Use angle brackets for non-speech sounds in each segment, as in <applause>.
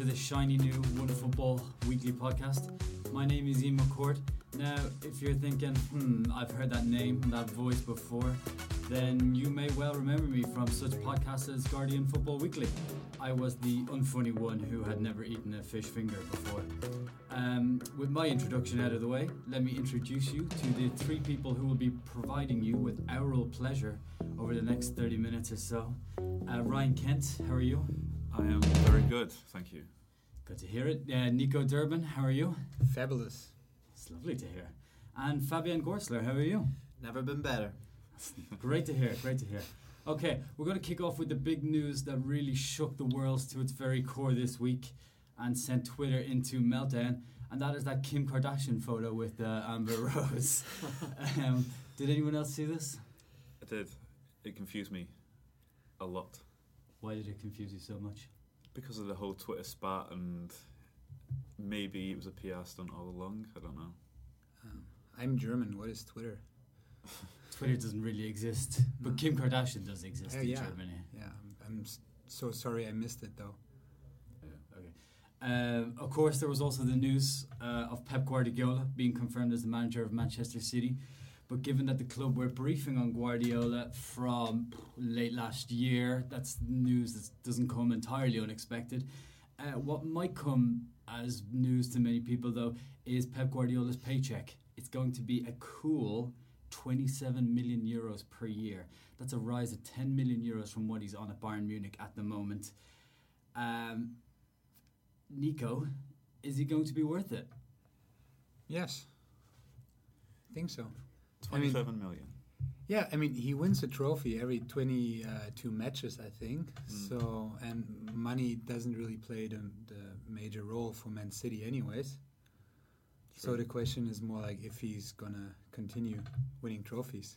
and to the shiny new Onefootball Weekly podcast. My name is Ian McCourt. Now, if you're thinking, hmm, I've heard that name, that voice before, then you may well remember me from such podcasts as Guardian Football Weekly. I was the unfunny one who had never eaten a fish finger before. Um, with my introduction out of the way, let me introduce you to the three people who will be providing you with aural pleasure over the next 30 minutes or so. Uh, Ryan Kent, how are you? I am very good, thank you. Good to hear it. Uh, Nico Durbin, how are you? Fabulous. It's lovely to hear. And Fabian Gorsler, how are you? Never been better. <laughs> Great to hear. Great to hear. Okay, we're going to kick off with the big news that really shook the world to its very core this week and sent Twitter into meltdown, and that is that Kim Kardashian photo with uh, Amber <laughs> Rose. um, did anyone else see this? I did. It confused me a lot Why did it confuse you so much? Because of the whole Twitter spat, and maybe it was a PR stunt all along. I don't know. Um, I'm German. What is Twitter? <laughs> Twitter doesn't really exist, but Kim Kardashian does exist Oh, in yeah. Germany. Yeah, I'm, I'm so sorry I missed it though. Yeah, okay. Um, of course, there was also the news uh, of Pep Guardiola being confirmed as the manager of Manchester City. But given that the club were briefing on Guardiola from late last year, that's news that doesn't come entirely unexpected. Uh, what might come as news to many people, though, is Pep Guardiola's paycheck. It's going to be a cool 27 million euros per year. That's a rise of 10 million euros from what he's on at Bayern Munich at the moment. Um, Nico, is he going to be worth it? Yes, I think so. I mean- Twenty-seven million. Yeah, I mean he wins a trophy every 22 matches, I think. Mm. So and money doesn't really play the, the major role for Man City, anyways. So the question is more like if he's gonna continue winning trophies.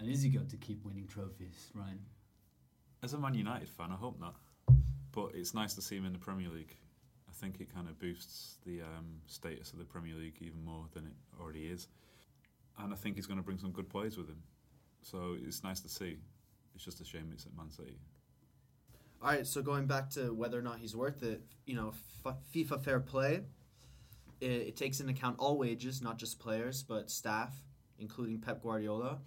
And is he going to keep winning trophies, Ryan? As a Man United fan, I hope not. But it's nice to see him in the Premier League. I think it kind of boosts the um, status of the Premier League even more than it already is. And I think he's going to bring some good players with him. So it's nice to see. It's just a shame it's at Man City. All right, so going back to whether or not he's worth it, you know, F- FIFA Fair Play, it, it takes into account all wages, not just players, but staff, including Pep Guardiola.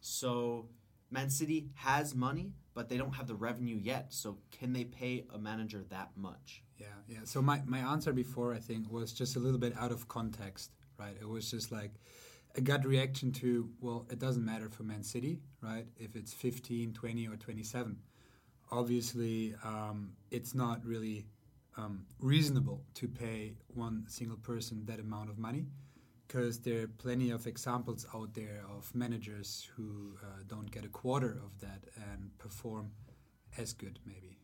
So Man City has money, but they don't have the revenue yet. So can they pay a manager that much? Yeah, yeah. So my, my answer before I think was just a little bit out of context, right? It was just like a gut reaction to well, it doesn't matter for Man City, right? If it's 15, 20 or 27. Obviously, um, it's not really um, reasonable to pay one single person that amount of money because there are plenty of examples out there of managers who uh, don't get a quarter of that and perform as good maybe.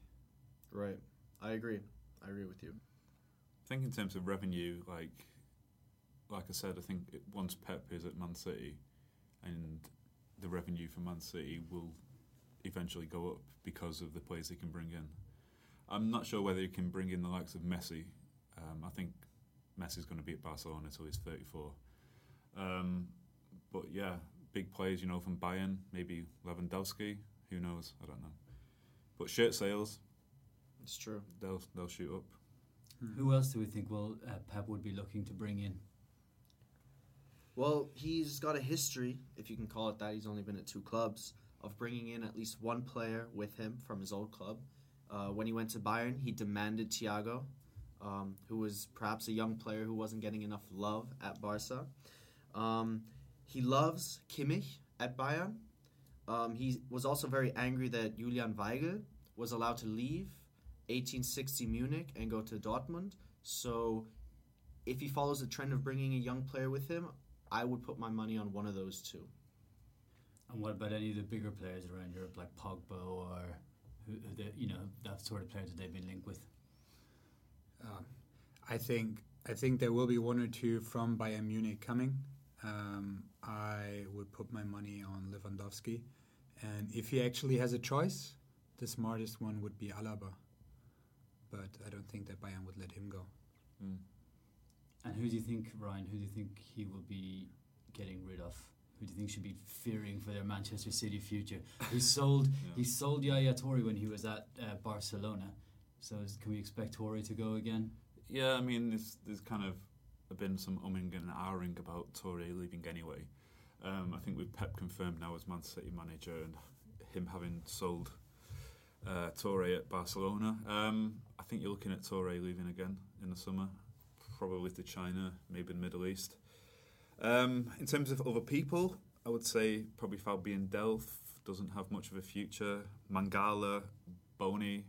Right. I agree. I agree with you. I think in terms of revenue, like like I said, I think it, once Pep is at Man City, and the revenue for Man City will eventually go up because of the players he can bring in. I'm not sure whether he can bring in the likes of Messi. Um, I think Messi's going to be at Barcelona until he's 34. Um, but yeah, big players, you know, from Bayern, maybe Lewandowski. Who knows? I don't know. But shirt sales, It's true. they'll they'll shoot up. Who else do we think will uh, Pep would be looking to bring in? Well, he's got a history, if you can call it that. He's only been at two clubs of bringing in at least one player with him from his old club. Uh, when he went to Bayern, he demanded Thiago, um, who was perhaps a young player who wasn't getting enough love at Barca. Um, he loves Kimmich at Bayern. Um, he was also very angry that Julian Weigl was allowed to leave 1860 Munich and go to Dortmund. So, if he follows the trend of bringing a young player with him, I would put my money on one of those two. And what about any of the bigger players around Europe, like Pogba or who, who they, you know that sort of player that they've been linked with? Um, I think I think there will be one or two from Bayern Munich coming. Um, I would put my money on Lewandowski, and if he actually has a choice, the smartest one would be Alaba. But I don't think that Bayern would let him go. Mm. And who do you think, Ryan? Who do you think he will be getting rid of? who do you think should be fearing for their Manchester City future? He <laughs> sold Yeah. he sold Yaya Toure when he was at uh, Barcelona. So is, can we expect Toure to go again? Yeah, I mean, there's, there's kind of been some umming and ahhing about Toure leaving anyway. Um, I think with Pep confirmed now as Man City manager and him having sold uh, Toure at Barcelona, um, I think you're looking at Toure leaving again in the summer, probably to China, maybe the Middle East. Um, in terms of other people, I would say probably Fabian Delph doesn't have much of a future. Mangala, Bony,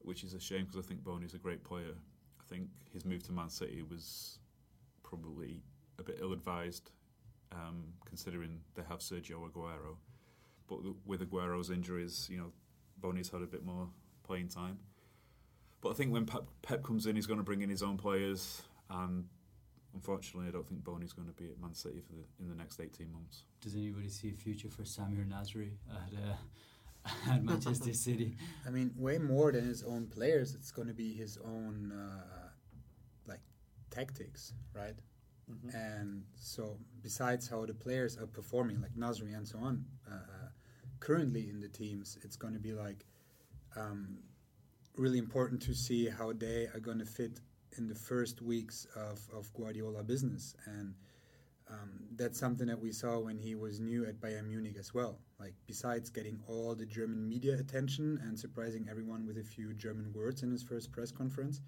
which is a shame because I think Bony's a great player. I think his move to Man City was probably a bit ill-advised, um, considering they have Sergio Aguero. But with Aguero's injuries, you know, Bony's had a bit more playing time. But I think when Pep, Pep comes in, he's going to bring in his own players, and unfortunately, I don't think Bony's going to be at Man City for the, in the next 18 months. Does anybody see a future for Samir Nasri at, uh, <laughs> at Manchester City? I mean, way more than his own players. It's going to be his own uh, like tactics, right? Mhm. And so, besides how the players are performing, like Nasri and so on, uh, uh, currently in the teams, it's going to be like um, really important to see how they are going to fit in the first weeks of, of Guardiola business. And um, that's something that we saw when he was new at Bayern Munich as well. Like, besides getting all the German media attention and surprising everyone with a few German words in his first press conference,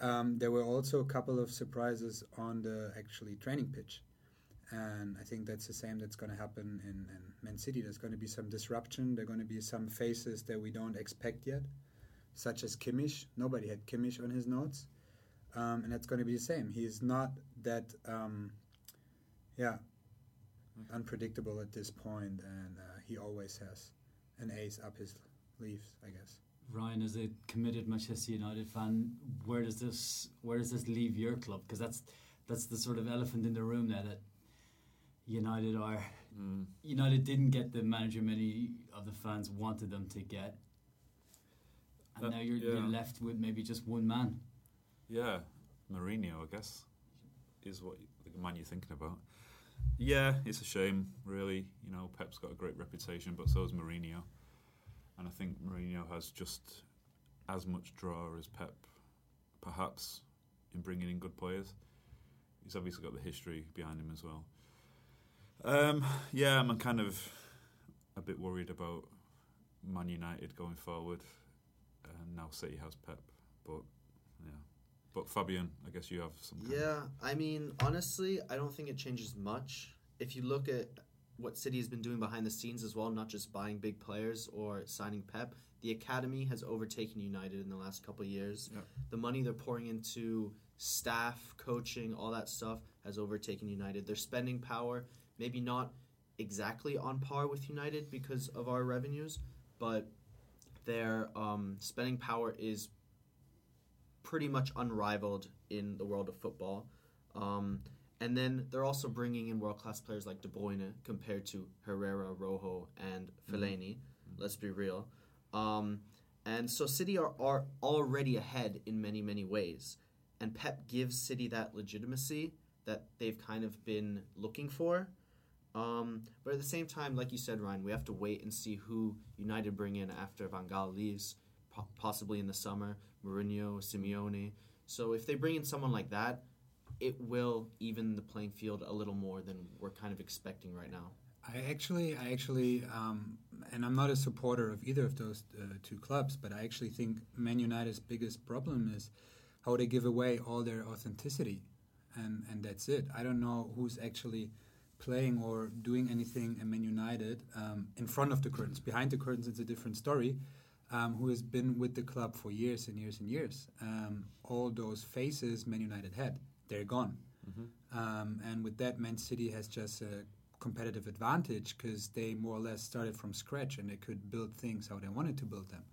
um, there were also a couple of surprises on the actually training pitch. And I think that's the same that's going to happen in, in Man City. There's going to be some disruption. There are going to be some faces that we don't expect yet, such as Kimmich. Nobody had Kimmich on his notes. Um, and that's going to be the same. He's not that, um, yeah, unpredictable at this point, and uh, he always has an ace up his sleeves, I guess. Ryan, as a committed Manchester United fan, where does this where does this leave your club? Because that's that's the sort of elephant in the room now that United are Mm. United didn't get the manager many of the fans wanted them to get, and Uh, now you're, yeah. you're left with maybe just one man. Yeah, Mourinho, I guess, is what the man you're thinking about. Yeah, it's a shame, really. You know, Pep's got a great reputation, but so has Mourinho. And I think Mourinho has just as much draw as Pep, perhaps, in bringing in good players. He's obviously got the history behind him as well. Um, yeah, I'm kind of a bit worried about Man United going forward. And now City has Pep, but yeah. But Fabian, I guess you have some. kind of- Yeah, I mean, honestly, I don't think it changes much. If you look at what City has been doing behind the scenes as well, not just buying big players or signing Pep, the academy has overtaken United in the last couple of years. Yeah. The money they're pouring into staff, coaching, all that stuff has overtaken United. Their spending power, maybe not exactly on par with United because of our revenues, but their um, spending power is pretty much unrivaled in the world of football. Um, and then they're also bringing in world class players like De Bruyne compared to Herrera, Rojo, and Fellaini. Let's be real. Um, and so City are, are already ahead in many, many ways. And Pep gives City that legitimacy that they've kind of been looking for. Um, but at the same time, like you said, Ryan, we have to wait and see who United bring in after Van Gaal leaves, po- possibly in the summer. Mourinho, Simeone. So if they bring in someone like that, it will even the playing field a little more than we're kind of expecting right now. I actually, I actually, um, and I'm not a supporter of either of those uh, two clubs, but I actually think Man United's biggest problem is how they give away all their authenticity, and and that's it. I don't know who's actually playing or doing anything in Man United um, in front of the curtains. Behind the curtains, it's a different story. Um, who has been with the club for years and years and years? Um, all those faces Man United had, they're gone. Um, and with that, Man City has just a competitive advantage because they more or less started from scratch and they could build things how they wanted to build them.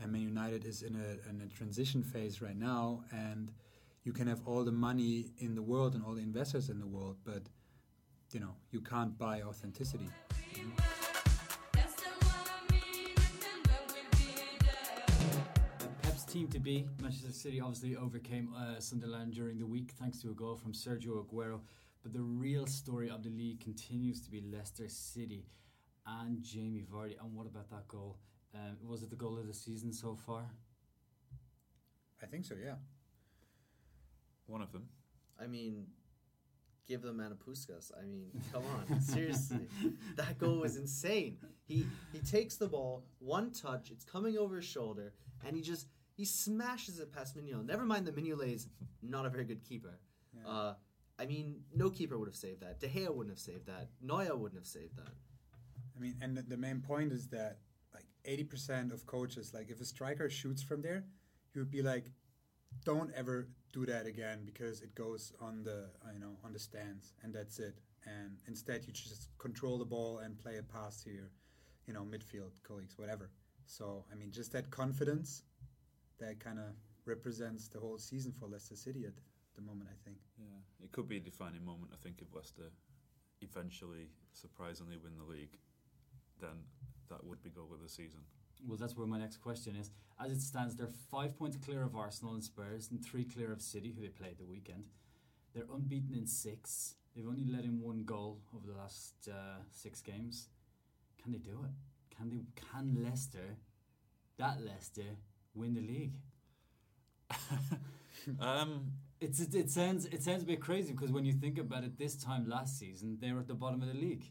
And Man United is in a, in a transition phase right now, and you can have all the money in the world and all the investors in the world, but you know you can't buy authenticity. Pep's team to be Manchester City obviously overcame uh, Sunderland during the week thanks to a goal from Sergio Aguero. But the real story of the league continues to be Leicester City and Jamie Vardy. And what about that goal? Um, was it the goal of the season so far? I think so. Yeah. One of them. I mean, give the man a Puskas. I mean, come on, seriously, that goal was insane. He he takes the ball, one touch, it's coming over his shoulder, and he just he smashes it past Mignolet. Never mind that Mignolet is not a very good keeper. Yeah. Uh, I mean, no keeper would have saved that. De Gea wouldn't have saved that. Neuer wouldn't have saved that. I mean, and the, the main point is that like eighty percent of coaches, like if a striker shoots from there, you would be like, don't ever do that again because it goes on the uh, you know on the stands and that's it. And instead, you just control the ball and play a pass to your, you know, midfield colleagues, whatever. So I mean, just that confidence, that kind of represents the whole season for Leicester City at the moment. I think. Yeah, it could be a defining moment. I think if Leicester eventually, surprisingly, win the league, then that would be goal of the season. Well, that's where my next question is. As it stands, they're five points clear of Arsenal and Spurs, and three clear of City, who they played the weekend. They're unbeaten in six. They've only let in one goal over the last uh, six games. Can they do it? Can they? Can Leicester, that Leicester, win the league? <laughs> um, It's it, it sounds it sounds a bit crazy because when you think about it, this time last season they were at the bottom of the league.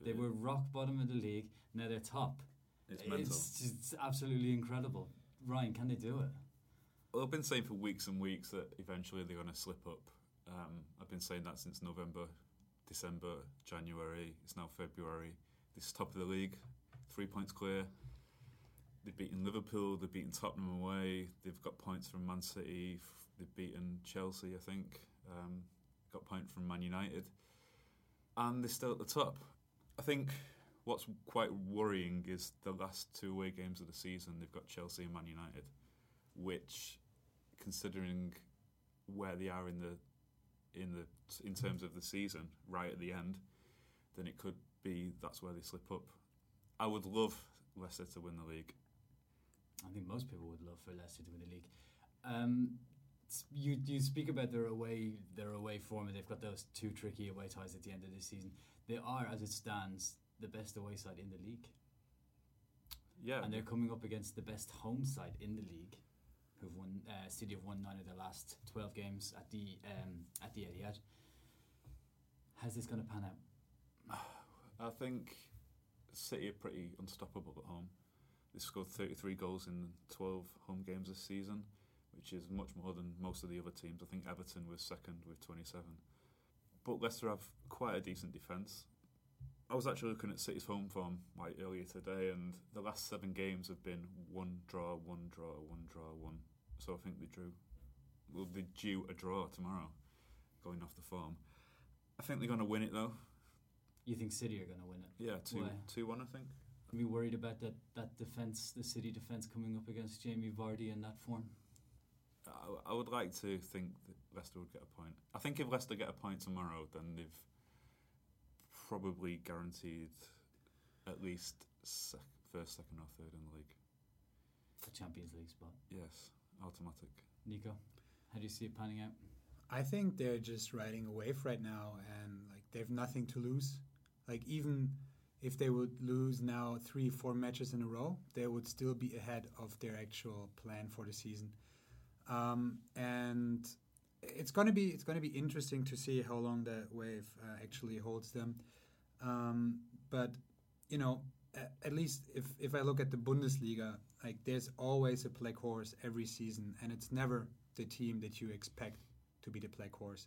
They were rock bottom of the league. Now they're top. It's mental. It's, just absolutely incredible. Ryan, can they do it? Well, I've been saying for weeks and weeks that eventually they're going to slip up. Um, I've been saying that since November, December, January. It's now February. This is top of the league, three points clear. They've beaten Liverpool. They've beaten Tottenham away. They've got points from Man City. They've beaten Chelsea, I think. Um, got point from Man United, and they're still at the top. I think what's quite worrying is the last two away games of the season. They've got Chelsea and Man United, which, considering where they are in the in the in terms of the season, right at the end, then it could be that's where they slip up. I would love Leicester to win the league. I think most people would love for Leicester to win the league. Um, you you speak about their away their away form, and they've got those two tricky away ties at the end of the season. They are, as it stands, the best away side in the league, Yeah, and they're coming up against the best home side in the league, who've won. Uh, City have won nine of their last twelve games at the um, at the Etihad. How's this going to pan out? I think City are pretty unstoppable at home. They scored 33 goals in 12 home games this season, which is much more than most of the other teams. I think Everton was second with 27. But Leicester have quite a decent defence. I was actually looking at City's home form like earlier today, and the last seven games have been one draw, one draw, one draw, one. So I think they drew. Well, they due a draw tomorrow, going off the form. I think they're going to win it though. You think City are going to win it? Yeah, two Why? two one, I think. Are you worried about that that defense, the City defense coming up against Jamie Vardy in that form? I, I would like to think that Leicester would get a point. I think if Leicester get a point tomorrow, then they've probably guaranteed at least sec- first, second, or third in the league. The Champions League spot. Yes, automatic. Nico, how do you see it panning out? I think they're just riding a wave right now, and like they have nothing to lose. Like even if they would lose now three, four matches in a row, they would still be ahead of their actual plan for the season. Um, and it's gonna be it's gonna be interesting to see how long that wave uh, actually holds them. Um, but you know, at, least if if I look at the Bundesliga, like there's always a black horse every season, and it's never the team that you expect to be the black horse.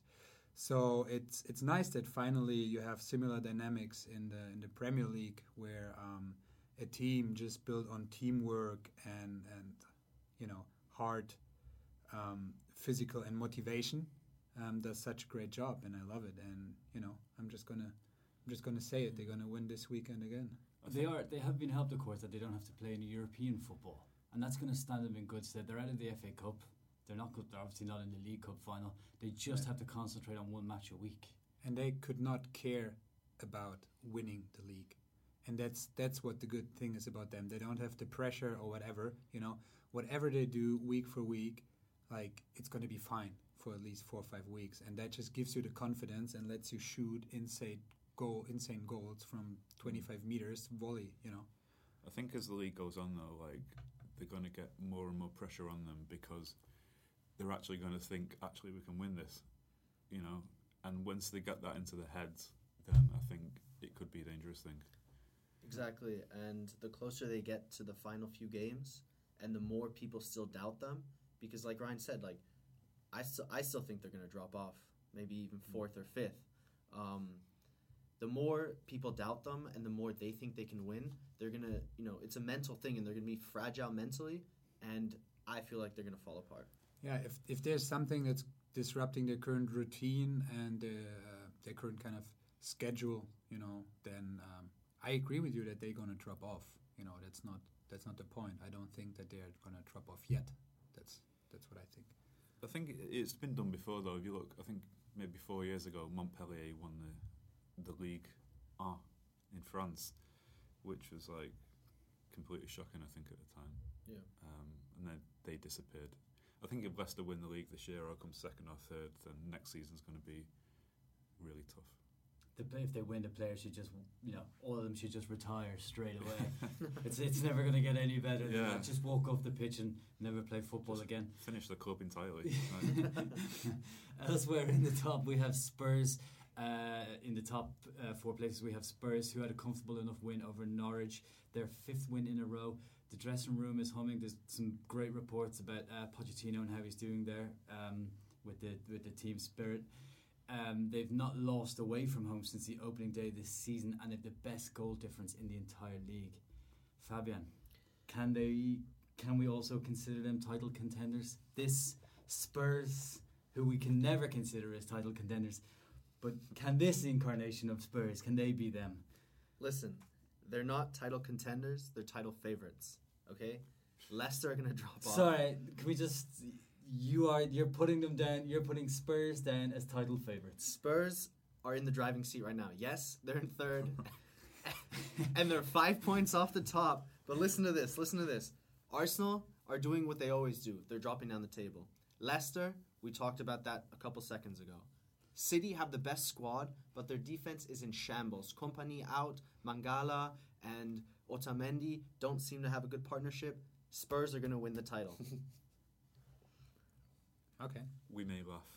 So it's it's nice that finally you have similar dynamics in the in the Premier League where um, a team just built on teamwork and and you know hard um, physical and motivation um, does such a great job and I love it and you know I'm just gonna I'm just gonna say it they're gonna win this weekend again. They are. They have been helped, of course, that they don't have to play any European football, and that's going to stand them in good stead. They're out of the FA Cup. They're not. good- They're obviously not in the League Cup final. They just Right. have to concentrate on one match a week. and they could not care about winning the league and that's that's what the good thing is about them they don't have the pressure or whatever you know whatever they do week for week like it's going to be fine for at least four or five weeks, and that just gives you the confidence and lets you shoot insane goal, insane goals from 25 meters volley. You know. I think as the league goes on, though, like they're going to get more and more pressure on them because they're actually going to think, actually, we can win this, you know. And once they get that into their heads, then I think it could be a dangerous thing. Exactly, and the closer they get to the final few games, and the more people still doubt them, because like Ryan said, like I still I still think they're going to drop off, maybe even fourth or fifth. Um, the more people doubt them, and the more they think they can win, they're gonna you know it's a mental thing, and they're gonna be fragile mentally, and I feel like they're gonna fall apart. Yeah, if if there's something that's disrupting their current routine and uh, their current kind of schedule, you know, then um, I agree with you that they're going to drop off. You know, that's not that's not the point. I don't think that they're going to drop off yet. That's that's what I think. I think it- it's been done before, though. If you look, I think maybe four years ago, Montpellier won the the League A in France, which was like completely shocking. I think at the time. Yeah. Um, and then they disappeared. I think if Leicester win the league this year or come second or third, then next season's going to be really tough. The, if they win, the players should just, you know, all of them should just retire straight away. <laughs> it's it's never going to get any better. Yeah. that. Just walk off the pitch and never play football Just again. Finish the club entirely. <laughs> Elsewhere in the top, we have Spurs. Uh, in the top uh, four places, we have Spurs, who had a comfortable enough win over Norwich, their fifth win in a row. The dressing room is humming. There's some great reports about uh, Pochettino and how he's doing there um, with the with the team spirit. Um, they've not lost away from home since the opening day this season, and they've the best goal difference in the entire league. Fabian, can they? Can we also consider them title contenders? This Spurs, who we can never consider as title contenders, but can this incarnation of Spurs? Can they be them? Listen, they're not title contenders; they're title favorites. Okay, Leicester are gonna <laughs> drop off. Sorry, can we just? You are you're putting them down. You're putting Spurs down as title favorites. Spurs are in the driving seat right now. Yes, they're in third, <laughs> and they're five points off the top. But listen to this. Listen to this. Arsenal are doing what they always do. They're dropping down the table. Leicester, we talked about that a couple seconds ago. City have the best squad, but their defense is in shambles. Kompany out, Mangala and Otamendi don't seem to have a good partnership. Spurs are going to win the title. <laughs> Okay. we may laugh,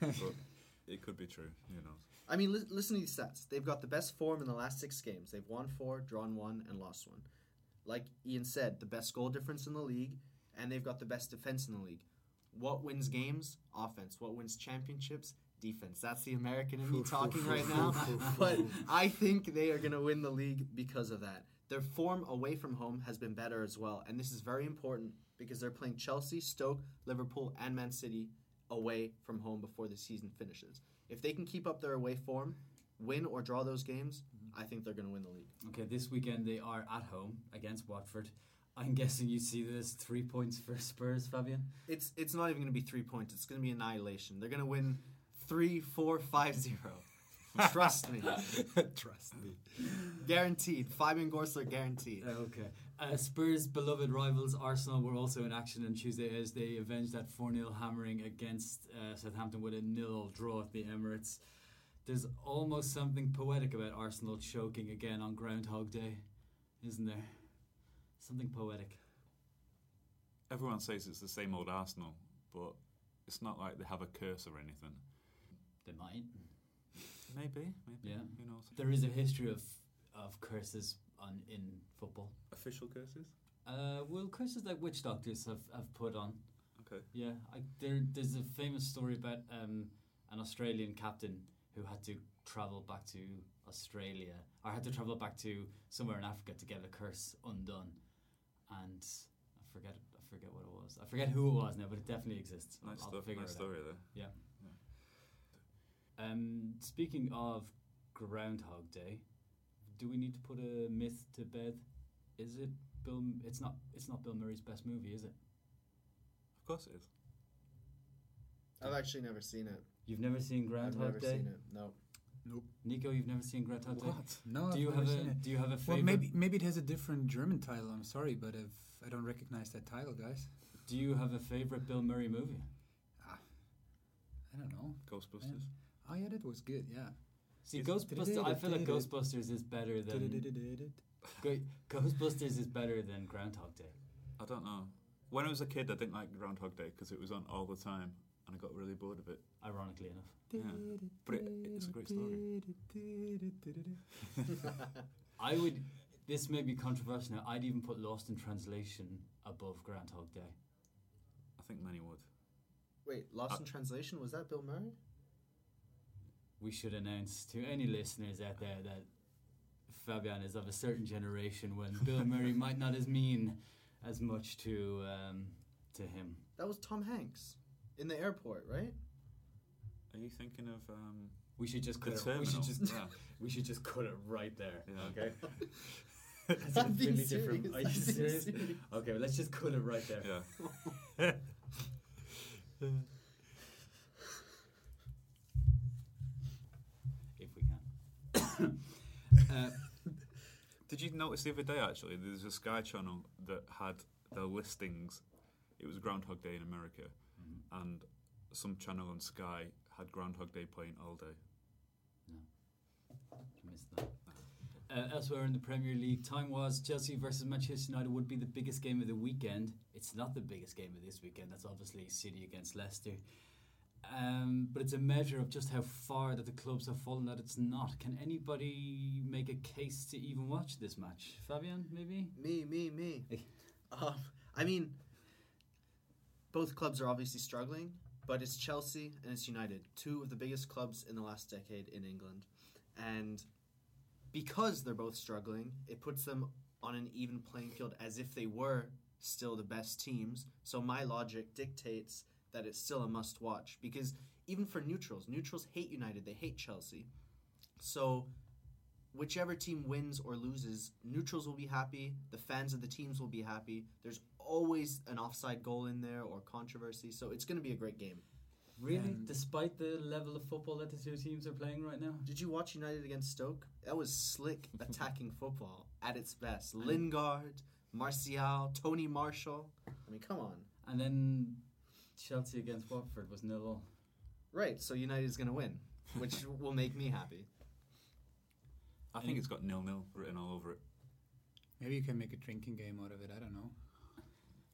but <laughs> it could be true. You know. I mean, li- listen to these stats. They've got the best form in the last six games. They've won four, drawn one, and lost one. Like Ian said, the best goal difference in the league, and they've got the best defense in the league. What wins games? Offense. What wins championships? Defense. That's the American in me <laughs> talking right now. <laughs> but I think they are going to win the league because of that. Their form away from home has been better as well, and this is very important because they're playing Chelsea, Stoke, Liverpool, and Man City away from home before the season finishes. If they can keep up their away form, win or draw those games, mm-hmm. I think they're going to win the league. Okay, this weekend they are at home against Watford. I'm guessing you see this three points for Spurs, Fabian. It's it's not even going to be three points. It's going to be annihilation. They're going to win three, four, five, zero. <laughs> Trust me, Trust me. guaranteed. Fabian Gorsler guaranteed. Okay. Uh, Spurs' beloved rivals Arsenal were also in action on Tuesday as they avenged that 4 0 hammering against uh, Southampton with a nil draw at the Emirates. There's almost something poetic about Arsenal choking again on Groundhog Day, isn't there? Something poetic. Everyone says it's the same old Arsenal, but it's not like they have a curse or anything. They might. Maybe, maybe. Yeah. Who knows? There is a history of, of curses on in football. Official curses. Uh, well, curses that witch doctors have, have put on. Okay. Yeah, I, there, there's a famous story about um, an Australian captain who had to travel back to Australia, or had to travel back to somewhere in Africa to get a curse undone, and I forget I forget what it was. I forget who it was now, but it definitely exists. Nice I'll stuff. figure Nice it out. story there. Yeah. Um, speaking of Groundhog Day, do we need to put a myth to bed? Is it Bill? It's not. It's not Bill Murray's best movie, is it? Of course it is. I've actually never seen it. You've never seen I've Groundhog never Day, seen it. No. Nope. Nico. You've never seen Groundhog Day. No. Do I've you never have seen a it. Do you have a favorite? Well, maybe maybe it has a different German title. I'm sorry, but if I don't recognize that title, guys. Do you have a favorite Bill Murray movie? I don't know. Ghostbusters. Oh yeah, that was good. Yeah. See, Is- Ghostbusters. I feel like Ghostbusters is better than Go- Ghostbusters is better than Groundhog Day. I don't know. When I was a kid, I didn't like Groundhog Day because it was on all the time, and I got really bored of it. Ironically enough, Yeah. But it, it's a great story. <laughs> I would. This may be controversial. Now, I'd even put Lost in Translation above Groundhog Day. I think many would. Wait, Lost Uh, in Translation was that Bill Murray? We should announce to any listeners out there that Fabian is of a certain generation when Bill Murray <laughs> might not as mean as much to um, to him. That was Tom Hanks in the airport, right? Are you thinking of? Um, We should just cut it. We should just Yeah. <laughs> we should just cut it right there. Yeah. Okay. I'm being really serious. different. Are you serious? serious. Okay, well, let's just cut it right there. yeah. <laughs> If we can. <laughs> uh, Did you notice the other day actually? There's a Sky channel that had their listings. It was Groundhog Day in America, mhm. and some channel on Sky had Groundhog Day playing all day. I missed that. Uh, elsewhere in the Premier League, time was Chelsea versus Manchester United would be the biggest game of the weekend. It's not the biggest game of this weekend. That's obviously City against Leicester. Um, but it's a measure of just how far that the clubs have fallen that it's not. Can anybody make a case to even watch this match? Fabian, maybe? Me, me, me. Um, I mean, both clubs are obviously struggling, but it's Chelsea and it's United, two of the biggest clubs in the last decade in England. And because they're both struggling, it puts them on an even playing field as if they were still the best teams. So my logic dictates that it's still a must watch because even for neutrals, neutrals hate United, they hate Chelsea. So whichever team wins or loses, neutrals will be happy, the fans of the teams will be happy. There's always an offside goal in there or controversy, so it's going to be a great game. Really? And- Despite the level of football that the two teams are playing right now? Did you watch United against Stoke? That was slick <laughs> attacking football at its best. Lingard, Martial, Tony Marshall. I mean, come on. And then Chelsea against Watford was nil all. Right, so United's going to win, which will make me happy. I think it's got nil nil written all over it, Maybe you can make a drinking game out of it. I don't know.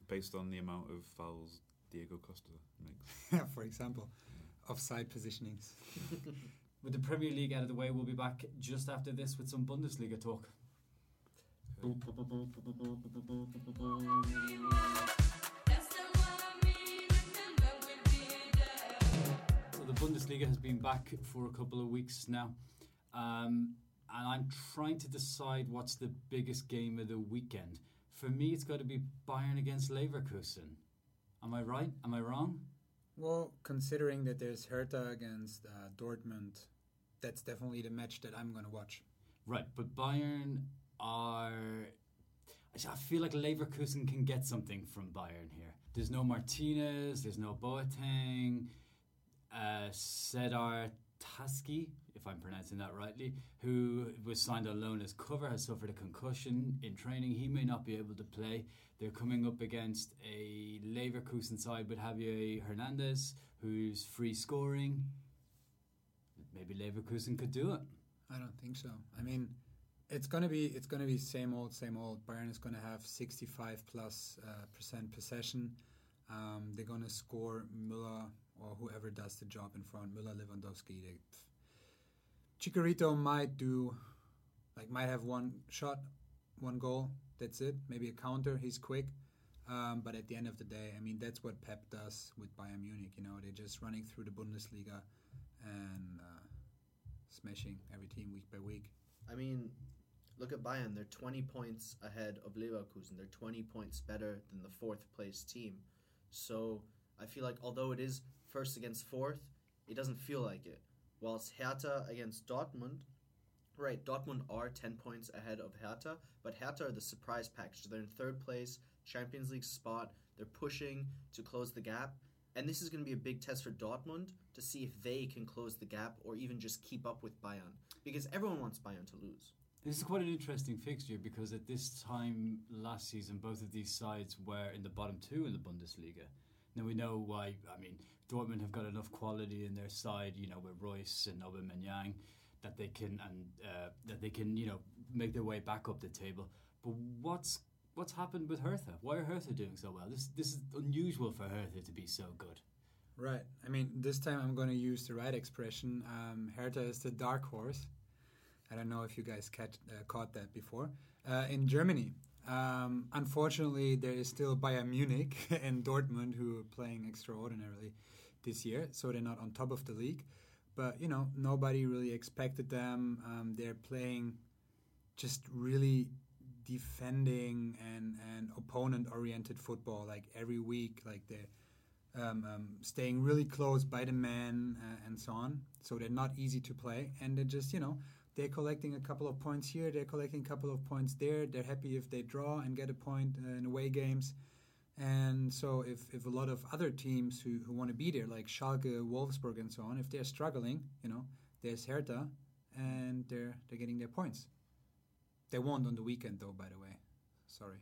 based on the amount of fouls Diego Costa makes. For example, offside positionings. With the Premier League out of the way, we'll be back just after this with some Bundesliga talk. Bundesliga has been back for a couple of weeks now, um, and I'm trying to decide what's the biggest game of the weekend. For me, it's got to be Bayern against Leverkusen. Am I right? Am I wrong? Well, considering that there's Hertha against uh, Dortmund, that's definitely the match that I'm going to watch. Right, but Bayern are. I feel like Leverkusen can get something from Bayern here. There's no Martinez, there's no Boateng, uh, Serdar Tasci, if I'm pronouncing that rightly, who was signed on loan as cover, has suffered a concussion in training. He may not be able to play. They're coming up against a Leverkusen side with Javier Hernandez, who's free scoring. Maybe Leverkusen could do it. I don't think so. I mean, it's gonna be it's gonna be same old, same old. Bayern is gonna have 65 plus uh, percent possession. Um, they're gonna score Müller or whoever does the job in front. Müller, Lewandowski. They, Chicharito might do, like, might have one shot, one goal. That's it. Maybe a counter. He's quick. Um, but at the end of the day, I mean, that's what Pep does with Bayern Munich. You know, they're just running through the Bundesliga and uh, smashing every team week by week. I mean, look at Bayern. They're 20 points ahead of Leverkusen. They're 20 points better than the fourth place team. So I feel like although it is first against fourth, it doesn't feel like it. Whilst Hertha against Dortmund, right, Dortmund are 10 points ahead of Hertha, but Hertha are the surprise package. They're in third place, Champions League spot. They're pushing to close the gap. And this is going to be a big test for Dortmund to see if they can close the gap or even just keep up with Bayern. Because everyone wants Bayern to lose. This is quite an interesting fixture because at this time last season, both of these sides were in the bottom two in the Bundesliga. Now we know why. I mean, Dortmund have got enough quality in their side, you know, with Reus and Aubameyang, that they can and uh, that they can, you know, make their way back up the table. But what's what's happened with Hertha? Why are Hertha doing so well? This this is unusual for Hertha to be so good. Right. I mean, this time I'm going to use the right expression. Um, Hertha is the dark horse. I don't know if you guys catch, uh, caught that before. Uh, in Germany, um, unfortunately, there is still Bayern Munich <laughs> and Dortmund who are playing extraordinarily this year, so they're not on top of the league. But you know, nobody really expected them. Um, they're playing just really defending and and opponent oriented football like every week. Like they're um, um, staying really close by the man uh, and so on. So they're not easy to play, and they're just you know they're collecting a couple of points here, they're collecting a couple of points there. They're happy if they draw and get a point uh, in away games. And so, if, if a lot of other teams who, who want to be there, like Schalke, Wolfsburg, and so on, if they're struggling, you know, there's Hertha, and they're they're getting their points. They won't on the weekend, though. By the way, sorry.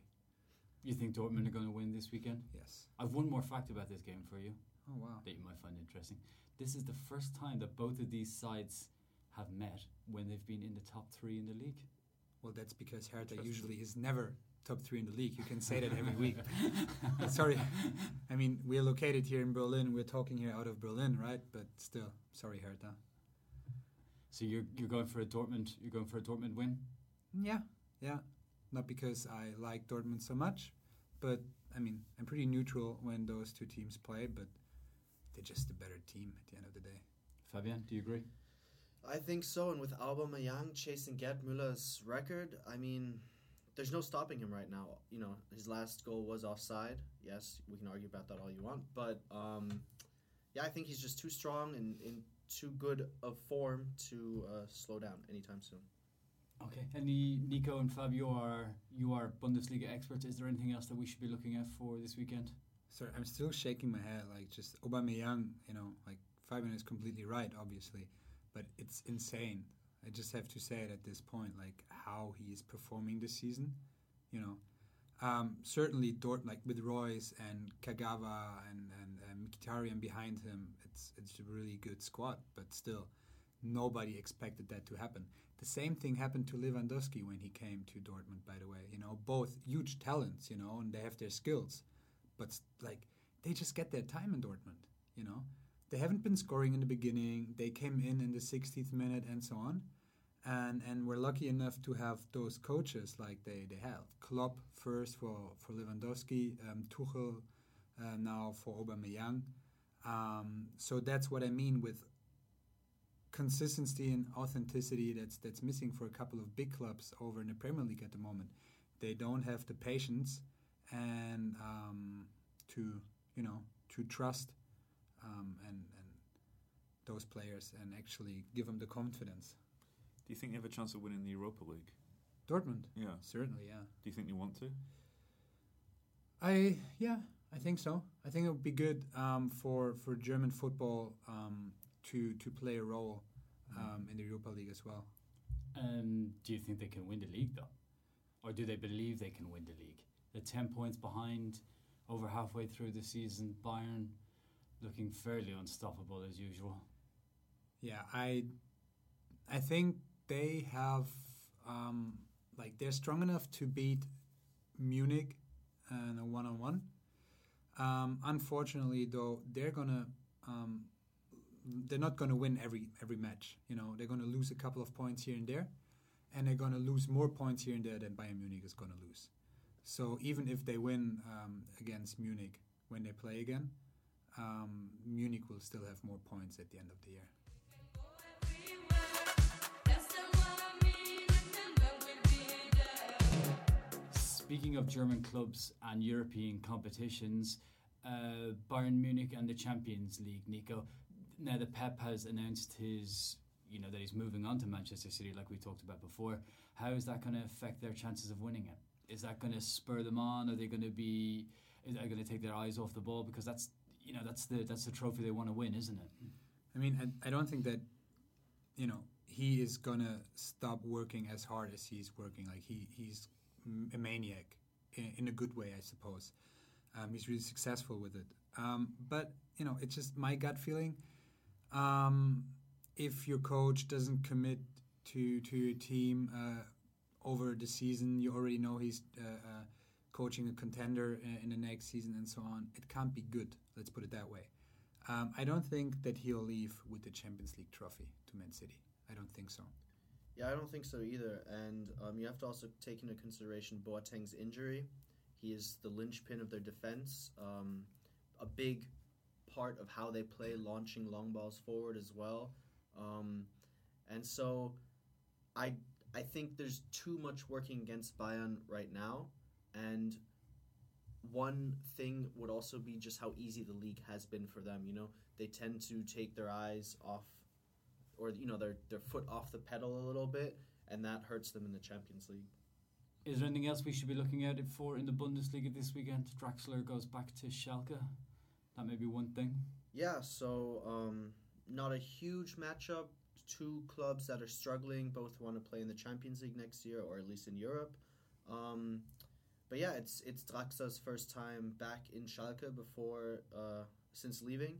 You think Dortmund are going to win this weekend? Yes. I've one more fact about this game for you Oh wow. that you might find interesting. This is the first time that both of these sides have met when they've been in the top three in the league. Well, that's because Hertha usually is never top three in the league. You can say that every week. <laughs> sorry. I mean, we're located here in Berlin. We're talking here out of Berlin, right? But still, sorry, Hertha. So you're you're going for a Dortmund. You're going for a Dortmund win. Yeah, yeah. Not because I like Dortmund so much, but I mean, I'm pretty neutral when those two teams play, but they're just a better team at the end of the day. Fabian, do you agree? I think so. And with Aubameyang chasing Gerd Müller's record, I mean, there's no stopping him right now. You know, his last goal was offside. Yes, we can argue about that all you want, but um, yeah, I think he's just too strong and in too good of form to uh, slow down anytime soon. Okay. and Nico and Fabio are you are Bundesliga experts. Is there anything else that we should be looking at for this weekend? Sorry, I'm still shaking my head. Like, just Aubameyang, you know, like, Fabian is completely right, obviously, but it's insane. I just have to say it at this point, like, how he is performing this season, you know. Um, certainly, Dort, like with Reus and Kagawa and, and, and Mkhitaryan behind him, it's, it's a really good squad, but still, nobody expected that to happen. The same thing happened to Lewandowski when he came to Dortmund, by the way. You know, both huge talents, you know, and they have their skills but like they just get their time in Dortmund. You know, they haven't been scoring in the beginning. They came in in the 60th minute and so on, and and we're lucky enough to have those coaches like they they have. Klopp first for for Lewandowski, um, Tuchel uh, now for Aubameyang. Um, so that's what I mean with consistency and authenticity that's that's missing for a couple of big clubs over in the Premier League at the moment. They don't have the patience and um, to you know to trust um, and and those players and actually give them the confidence. Do you think they have a chance of winning the Europa League? Dortmund, Yeah. certainly, yeah. Do you think they want to? I yeah, I think so. I think it would be good um, for for German football um, to to play a role um, in the Europa League as well. Um, do you think they can win the league though, or do they believe they can win the league? They're ten points behind, over halfway through the season. Bayern looking fairly unstoppable as usual. Yeah, I I think they have um, like they're strong enough to beat Munich in a one on one. Unfortunately, though, they're gonna um, they're not gonna win every every match. You know, they're gonna lose a couple of points here and there, and they're gonna lose more points here and there than Bayern Munich is gonna lose. So even if they win um, against Munich when they play again, um, Munich will still have more points at the end of the year. Speaking of German clubs and European competitions, uh, Bayern Munich and the Champions League, Nico. Now that Pep has announced his, you know, that he's moving on to Manchester City, like we talked about before. How is that going to affect their chances of winning it? Is that going to spur them on? Are they going to be? Is that going to take their eyes off the ball? Because that's, you know, that's the that's the trophy they want to win, isn't it? I mean, I, I don't think that, you know, he is gonna stop working as hard as he's working. Like he he's a maniac in, in a good way, I suppose. Um, he's really successful with it. Um, but you know, it's just my gut feeling. Um, if your coach doesn't commit to to your team uh, over the season, you already know he's uh, uh, coaching a contender uh, in the next season and so on. It can't be good. Let's put it that way. Um, I don't think that he'll leave with the Champions League trophy to Man City. I don't think so. Yeah, I don't think so either. And um, you have to also take into consideration Boateng's injury. He is the linchpin of their defense. Um, a big part of how they play, launching long balls forward as well. Um, and so, I I think there's too much working against Bayern right now. And one thing would also be just how easy the league has been for them. You know, they tend to take their eyes off, or you know, their their foot off the pedal a little bit, and that hurts them in the Champions League. Is there anything else we should be looking out for in the Bundesliga this weekend? Draxler goes back to Schalke. That may be one thing. Yeah, so um, not a huge matchup. Two clubs that are struggling, both want to play in the Champions League next year, or at least in Europe. Um, but yeah, it's it's Draxler's first time back in Schalke before uh, since leaving.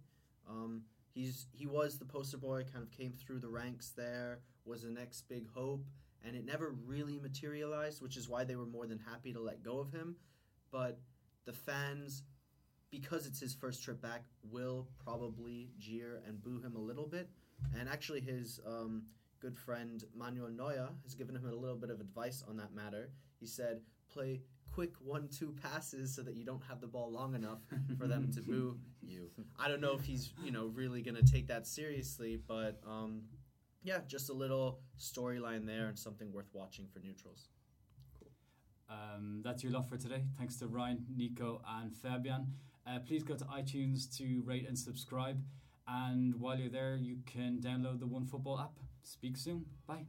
Um, he's he was the poster boy, kind of came through the ranks there, was the next big hope, and it never really materialized, which is why they were more than happy to let go of him. But the fans, because it's his first trip back, will probably jeer and boo him a little bit. And actually, his um, good friend Manuel Neuer has given him a little bit of advice on that matter. He said, "Play quick one-two passes so that you don't have the ball long enough for them to boo <laughs> you." I don't know if he's you know really going to take that seriously, but um, yeah, just a little storyline there and something worth watching for neutrals. Um, that's your lot for today. Thanks to Ryan, Nico, and Fabian. Uh, please go to iTunes to rate and subscribe. And while you're there, you can download the Onefootball app. Speak soon. Bye.